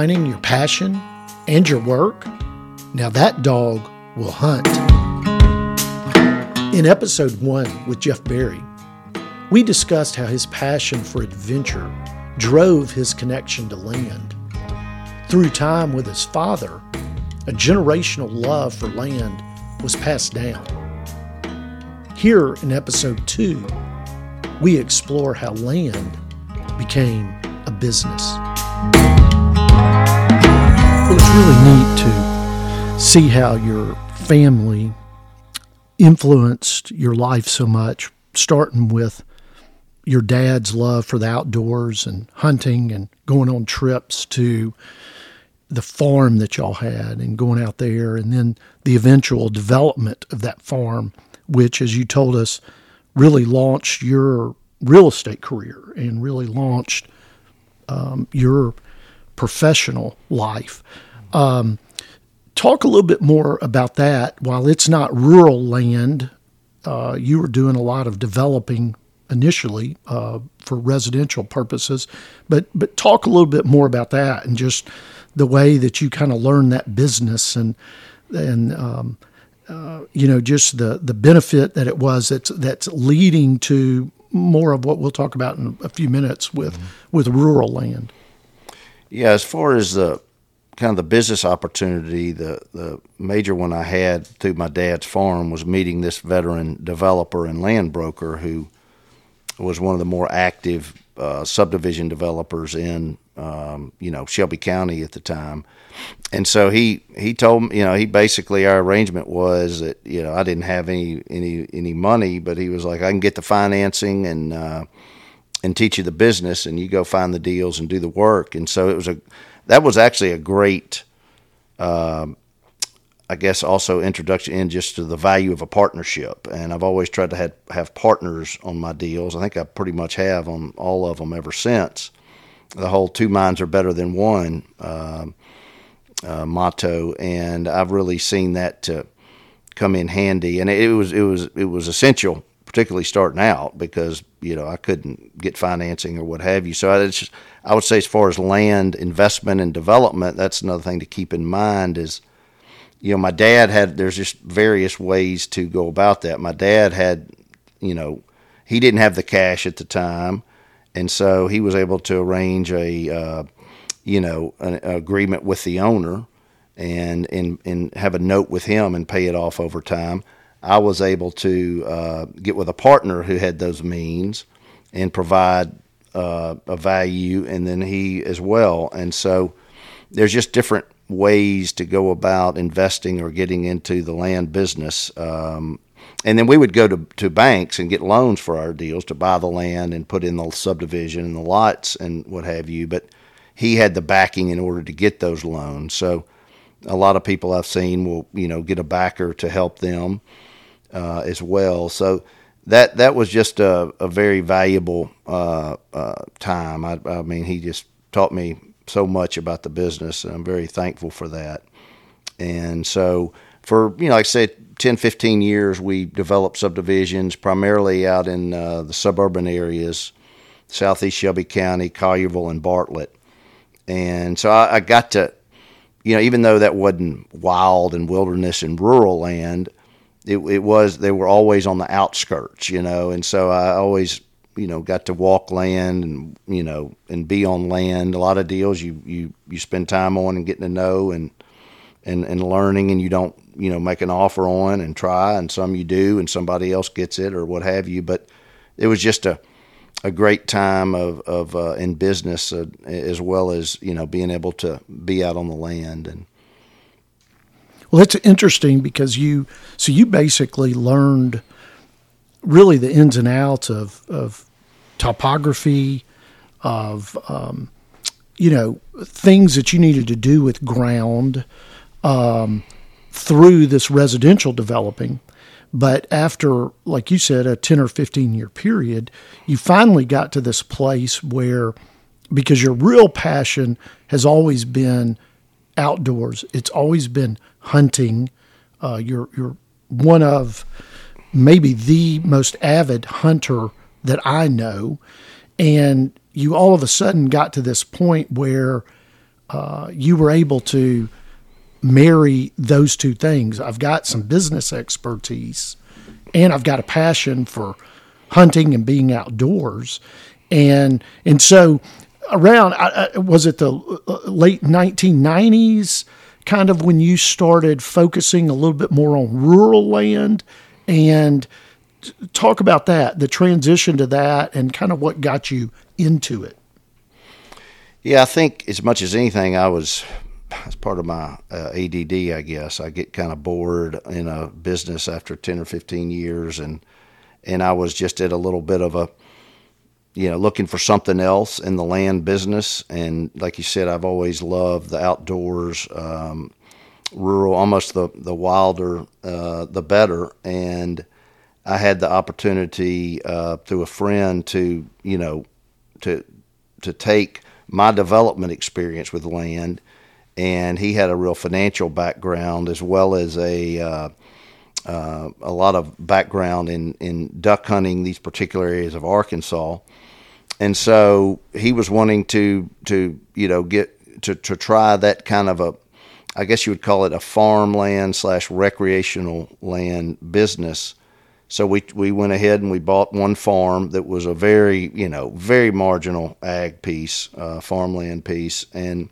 combining your passion and your work? Now that dog will hunt. In episode one with Jeff Barry, we discussed how his passion for adventure drove his connection to land. Through time with his father, a generational love for land was passed down. Here in episode two, we explore how land became a business. It was really neat to see how your family influenced your life so much, starting with your dad's love for the outdoors and hunting and going on trips to the farm that y'all had and going out there, and then the eventual development of that farm, which, as you told us, really launched your real estate career and really launched um, your professional life. Um, talk a little bit more about that. While it's not rural land, uh, you were doing a lot of developing initially uh, for residential purposes, but but talk a little bit more about that and just the way that you kind of learned that business and and um, uh, you know just the the benefit that it was that's that's leading to more of what we'll talk about in a few minutes with mm-hmm. with rural land. Yeah, as far as the kind of the business opportunity, the the major one I had through my dad's farm was meeting this veteran developer and land broker who was one of the more active uh, subdivision developers in um, you know Shelby County at the time, and so he he told me you know he basically our arrangement was that you know I didn't have any any any money, but he was like I can get the financing and uh, and teach you the business, and you go find the deals and do the work, and so it was a that was actually a great. Um, I guess also introduction in just to the value of a partnership. And I've always tried to have, have partners on my deals. I think I pretty much have on all of them ever since. The whole two minds are better than one uh, uh, motto, and I've really seen that to come in handy. And it was it was it was essential, particularly starting out, because you know I couldn't get financing or what have you. So I, just, I would say, as far as land investment and development, that's another thing to keep in mind is you know, my dad had, there's just various ways to go about that. My dad had, you know, he didn't have the cash at the time. And so he was able to arrange a, uh, you know, an, an, agreement with the owner and, and, and have a note with him and pay it off over time. I was able to uh, get with a partner who had those means and provide uh, a value, and then he as well. And so there's just different ways to go about investing or getting into the land business. Um, and then we would go to, to banks and get loans for our deals to buy the land and put in the subdivision and the lots and what have you. But he had the backing in order to get those loans. So a lot of people I've seen will, you know, get a backer to help them uh, as well. So that that was just a, a very valuable uh, uh, time. I, I mean, he just taught me so much about the business, and I'm very thankful for that. And so, for you know, like I said, 10, 15 years, we developed subdivisions primarily out in uh, the suburban areas, southeast Shelby County, Collierville, and Bartlett. And so I, I got to, you know, even though that wasn't wild and wilderness and rural land, it, it was they were always on the outskirts, you know, and so I always you know got to walk land and you know and be on land. A lot of deals you you you spend time on and getting to know and and and learning, and you don't you know make an offer on and try, and some you do, and somebody else gets it or what have you. But it was just a a great time of of uh, in business uh, as well as you know being able to be out on the land and. Well, it's interesting because you so you basically learned really the ins and outs of, of topography, of um, you know things that you needed to do with ground um, through this residential developing. But after, like you said, a 10 or 15 year period, you finally got to this place where, because your real passion has always been outdoors, it's always been hunting. Uh, you're, you're one of maybe the most avid hunter that I know. And you all of a sudden got to this point where uh, you were able to marry those two things. I've got some business expertise, and I've got a passion for hunting and being outdoors, and and so around was it the uh, late 1990s kind of when you started focusing a little bit more on rural land? And talk about that the transition to that and kind of what got you into it. Yeah i think as much as anything i was as part of my uh, add i guess i get kind of bored in a business after 10 or 15 years and and i was just at a little bit of a you know, looking for something else in the land business. And like you said, I've always loved the outdoors, um, rural, almost the the wilder, uh, the better. And I had the opportunity uh, through a friend to, you know, to to take my development experience with land, and he had a real financial background as well as a uh, a lot of background in, in duck hunting these particular areas of Arkansas and so he was wanting to to you know get to to try that kind of a I guess you would call it a farmland slash recreational land business. So we we went ahead and we bought one farm that was a very you know very marginal ag piece, uh, farmland piece, and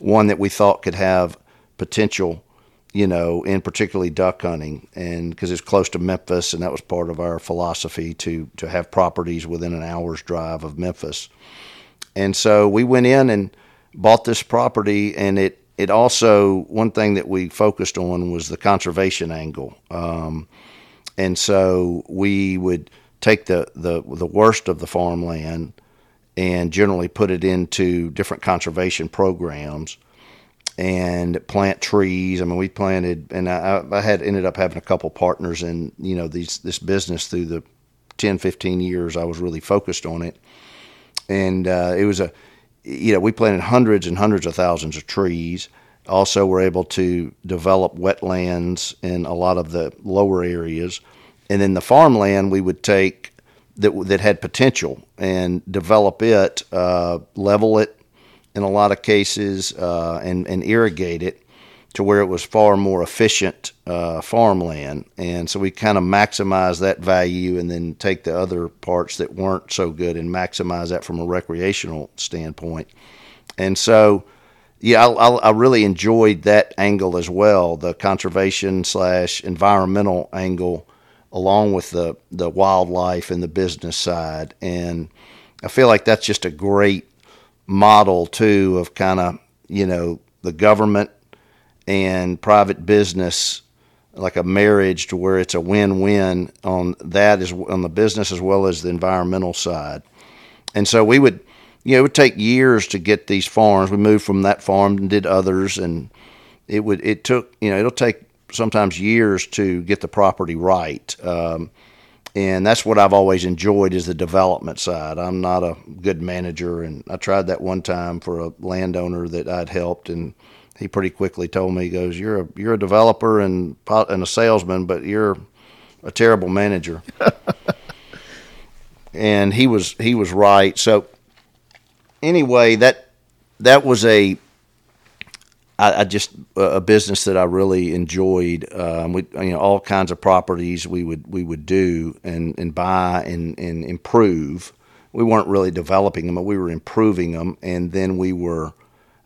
one that we thought could have potential you know, in particularly duck hunting, and because it's close to Memphis, and that was part of our philosophy to to have properties within an hour's drive of Memphis. And so we went in and bought this property, and it it also one thing that we focused on was the conservation angle. Um, and so we would take the, the the worst of the farmland and generally put it into different conservation programs and plant trees. I mean, we planted, and I, I, had ended up having a couple partners in you know these this business through the 10, 15 years I was really focused on it, and uh, it was a you know we planted hundreds and hundreds of thousands of trees. Also, we're able to develop wetlands in a lot of the lower areas, and then the farmland we would take that that had potential and develop it, uh, level it, in a lot of cases uh, and, and irrigate it to where it was far more efficient uh, farmland. And so we kind of maximize that value and then take the other parts that weren't so good and maximize that from a recreational standpoint. And so, yeah, I, I really enjoyed that angle as well the conservation slash environmental angle, along with the, the wildlife and the business side. And I feel like that's just a great model too of kind of you know the government and private business like a marriage to where it's a win-win on that is on the business as well as the environmental side. And so we would you know it would take years to get these farms. We moved from that farm and did others and it would it took you know it'll take sometimes years to get the property right. Um, and that's what I've always enjoyed is the development side. I'm not a good manager, and I tried that one time for a landowner that I'd helped, and he pretty quickly told me, he goes, "You're a you're a developer and and a salesman, but you're a terrible manager." and he was he was right. So anyway, that that was a I, I, just a business that I really enjoyed. Um, we you know all kinds of properties we would we would do and, and buy and, and improve. We weren't really developing them, but we were improving them, and then we were,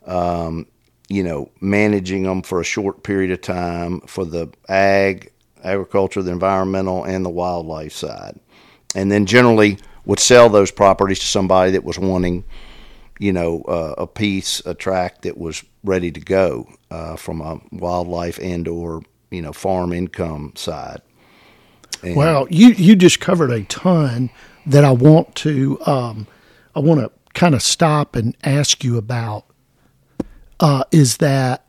um, you know, managing them for a short period of time for the ag, agriculture, the environmental, and the wildlife side, and then generally would sell those properties to somebody that was wanting you know, uh, a piece, a tract that was ready to go uh, from a wildlife and or you know farm income side. And you you just covered a ton that I want to um, I want to kind of stop and ask you about. Uh, is that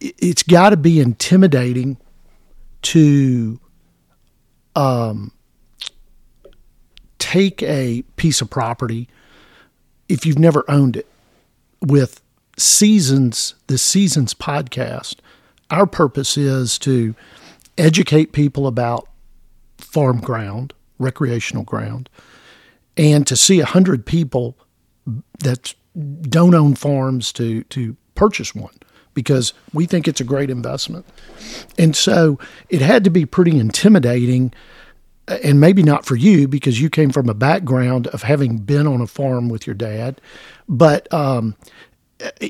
it's got to be intimidating to um, take a piece of property if you've never owned it, with Seasons, the Seasons podcast, our purpose is to educate people about farm ground, recreational ground, and to see a hundred people that don't own farms to to purchase one because we think it's a great investment. And so it had to be pretty intimidating and maybe not for you because you came from a background of having been on a farm with your dad, but um,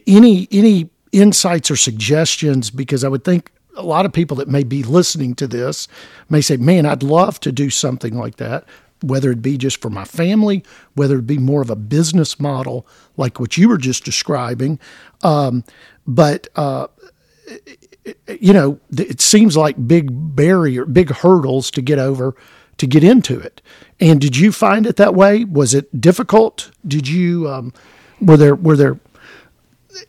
any any insights or suggestions because I would think a lot of people that may be listening to this may say, "Man, I'd love to do something like that." Whether it be just for my family, whether it be more of a business model like what you were just describing, um, but uh, you know, it seems like big barrier, big hurdles to get over to get into it. And did you find it that way? Was it difficult? Did you um, were there were there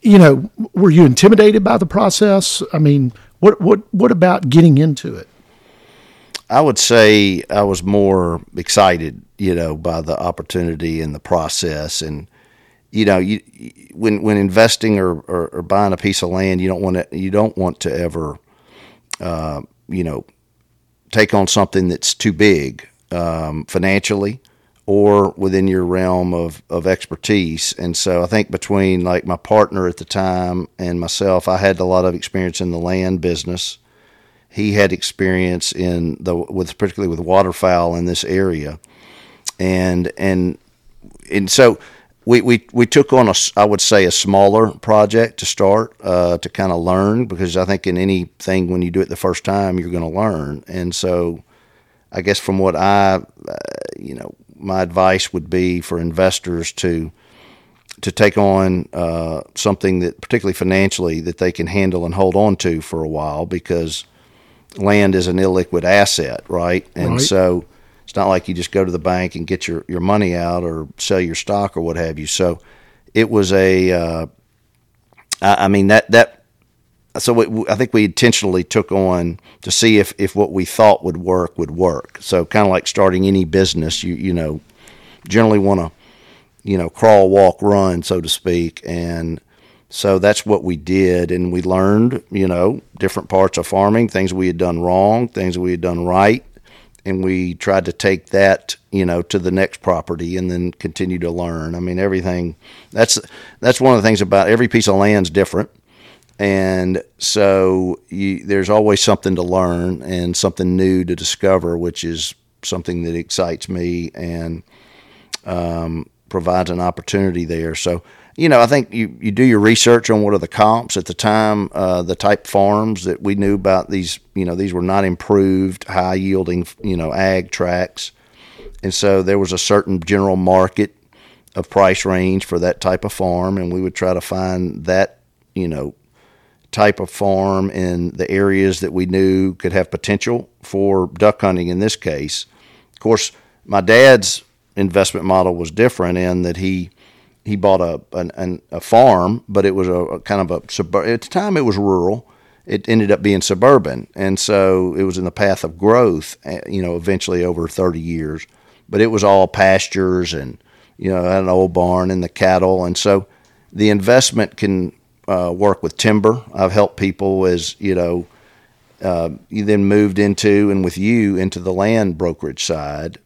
you know were you intimidated by the process? I mean, what what what about getting into it? I would say I was more excited, you know, by the opportunity and the process and you know, you, when when investing or, or, or, buying a piece of land, you don't want to you don't want to ever, uh, you know, take on something that's too big um, financially or within your realm of, of expertise. And so I think between like my partner at the time and myself, I had a lot of experience in the land business. He had experience in the with particularly with waterfowl in this area, and and and so we, we, we took on a, I would say, a smaller project to start uh, to kind of learn because I think in anything when you do it the first time you're going to learn, and so I guess from what I, uh, you know, my advice would be for investors to to take on uh, something that particularly financially that they can handle and hold on to for a while because land is an illiquid asset, right? And right. so it's not like you just go to the bank and get your, your money out or sell your stock or what have you. So it was a, uh, I, I mean that that so I think we intentionally took on to see if, if what we thought would work would work. So kind of like starting any business, you you know, generally want to, you know, crawl, walk, run, so to speak, and so that's what we did, and we learned, you know, different parts of farming, things we had done wrong, things we had done right, and we tried to take that you know to the next property and then continue to learn. I mean everything that's that's one of the things about every piece of land's different and so you, there's always something to learn and something new to discover which is something that excites me and um, provides an opportunity there so you know, I think you, you do your research on what are the comps at the time, uh, the type farms that we knew about these, you know, these were not improved, high yielding, you know, ag tracks. And so there was a certain general market of price range for that type of farm. And we would try to find that, you know, type of farm in the areas that we knew could have potential for duck hunting in this case. Of course, my dad's investment model was different in that he, he bought a an, a farm, but it was a, a kind of a suburb. At the time, it was rural. It ended up being suburban, and so it was in the path of growth. Eh, you know, eventually over thirty years, but it was all pastures and you know an old barn and the cattle, and so the investment can uh, work with timber. I've helped people as you know. Uh, you then moved into and with you into the land brokerage side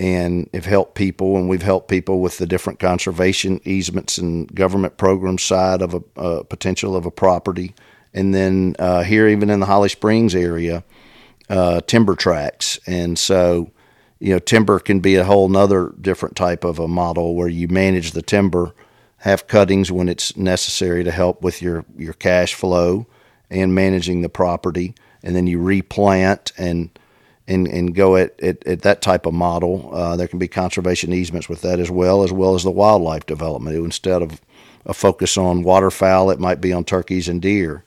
and have helped people, and we've helped people with the different conservation easements and government program side of a, a potential of a property, and then uh, here even in the Holly Springs area, uh, timber tracts, and so you know timber can be a whole nother different type of a model where you manage the timber, have cuttings when it's necessary to help with your your cash flow and managing the property, and then you replant and and, and go at, at, at that type of model. Uh, there can be conservation easements with that as well, as well as the wildlife development. Instead of a focus on waterfowl, it might be on turkeys and deer.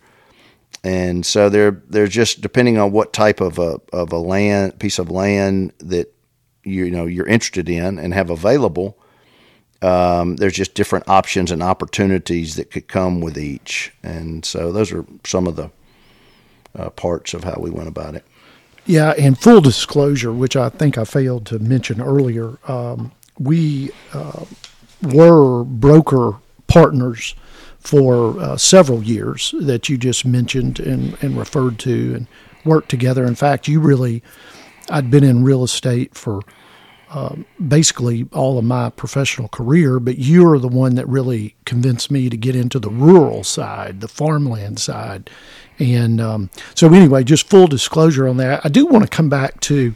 And so they're they're just depending on what type of a of a land piece of land that you, you know you're interested in and have available. Um, there's just different options and opportunities that could come with each, and so those are some of the uh, parts of how we went about it. Yeah, and full disclosure, which I think I failed to mention earlier, um, we uh, were broker partners for uh, several years that you just mentioned and, and referred to and worked together. In fact, you really, I'd been in real estate for um, basically all of my professional career, but you're the one that really convinced me to get into the rural side, the farmland side. And um, so, anyway, just full disclosure on that. I do want to come back to.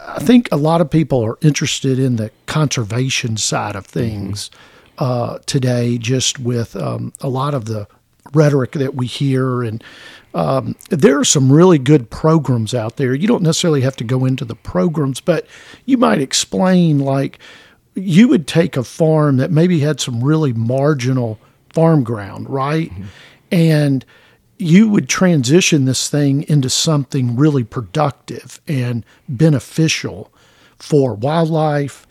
I think a lot of people are interested in the conservation side of things mm-hmm. uh, today, just with um, a lot of the rhetoric that we hear and um, there are some really good programs out there. You don't necessarily have to go into the programs, but you might explain like you would take a farm that maybe had some really marginal farm ground, right? Mm-hmm. And you would transition this thing into something really productive and beneficial for wildlife,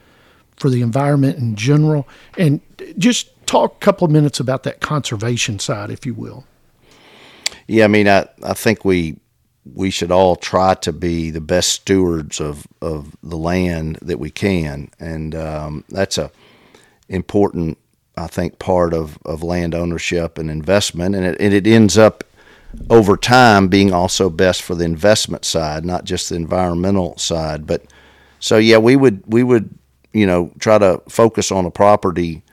for the environment in general. And just talk a couple of minutes about that conservation side, if you will. Yeah, I mean, I, I think we we should all try to be the best stewards of, of the land that we can, and um, that's a important, I think, part of, of land ownership and investment, and it, and it ends up over time being also best for the investment side, not just the environmental side. But so yeah, we would we would you know try to focus on a property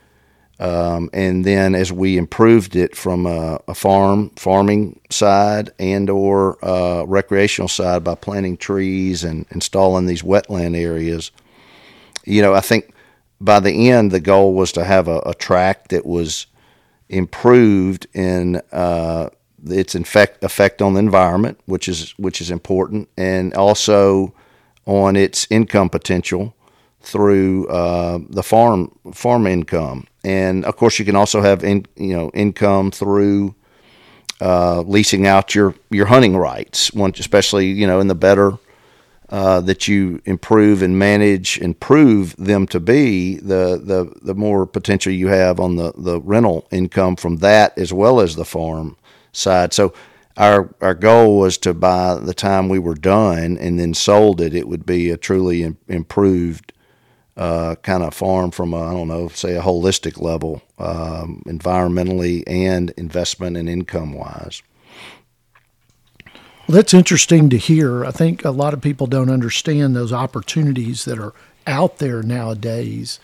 um, and then as we improved it from a, a farm farming side and or uh, recreational side by planting trees and installing these wetland areas, you know, I think by the end the goal was to have a, a tract that was improved in uh, its effect effect on the environment, which is which is important, and also on its income potential through uh, the farm farm income, and of course you can also have in, you know income through uh, leasing out your your hunting rights. One, especially you know in the better uh, that you improve and manage and prove them to be, the the the more potential you have on the the rental income from that as well as the farm side. So. Our, our goal was to by the time we were done and then sold it, it would be a truly improved uh, kind of farm from I don't know, say a holistic level, um, environmentally and investment and income wise. Well, that's interesting to hear. I think a lot of people don't understand those opportunities that are out there nowadays,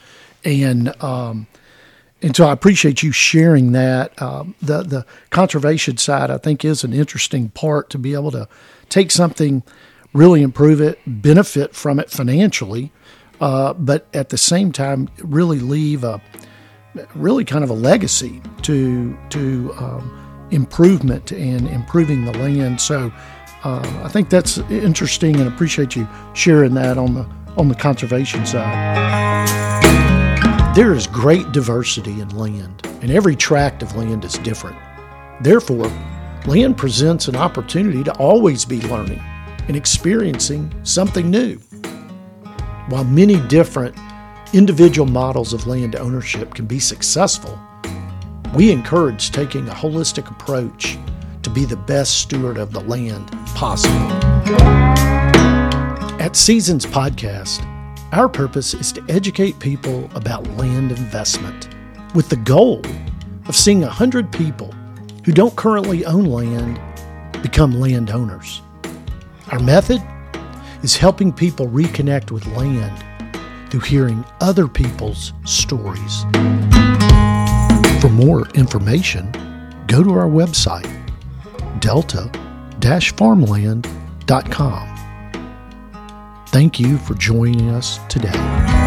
and um, and so I appreciate you sharing that. Um, the the conservation side, I think, is an interesting part to be able to take something, really improve it, benefit from it financially, uh, but at the same time, really leave a really kind of a legacy to to um, improvement and improving the land. So uh, I think that's interesting, and appreciate you sharing that on the on the conservation side. There is great diversity in land, and every tract of land is different. Therefore, land presents an opportunity to always be learning and experiencing something new. While many different individual models of land ownership can be successful, we encourage taking a holistic approach to be the best steward of the land possible. At Seasons Podcast, our purpose is to educate people about land investment with the goal of seeing 100 people who don't currently own land become landowners. Our method? Is helping people reconnect with land through hearing other people's stories. For more information, go to our website, delta farmland.com. Thank you for joining us today.